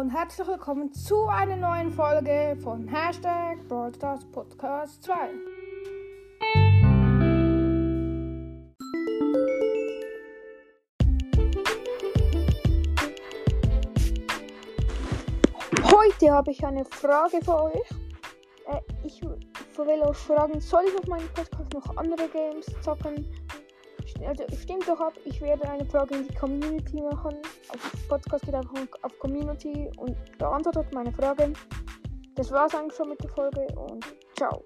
und herzlich willkommen zu einer neuen Folge von Hashtag Broadcast Podcast 2. Heute habe ich eine Frage für euch. Äh, ich will euch fragen, soll ich auf meinem Podcast noch andere Games zocken? Also stimmt doch ab, ich werde eine Frage in die Community machen. Auf Podcast geht einfach auf Community und beantwortet meine Fragen. Das war's eigentlich schon mit der Folge und ciao.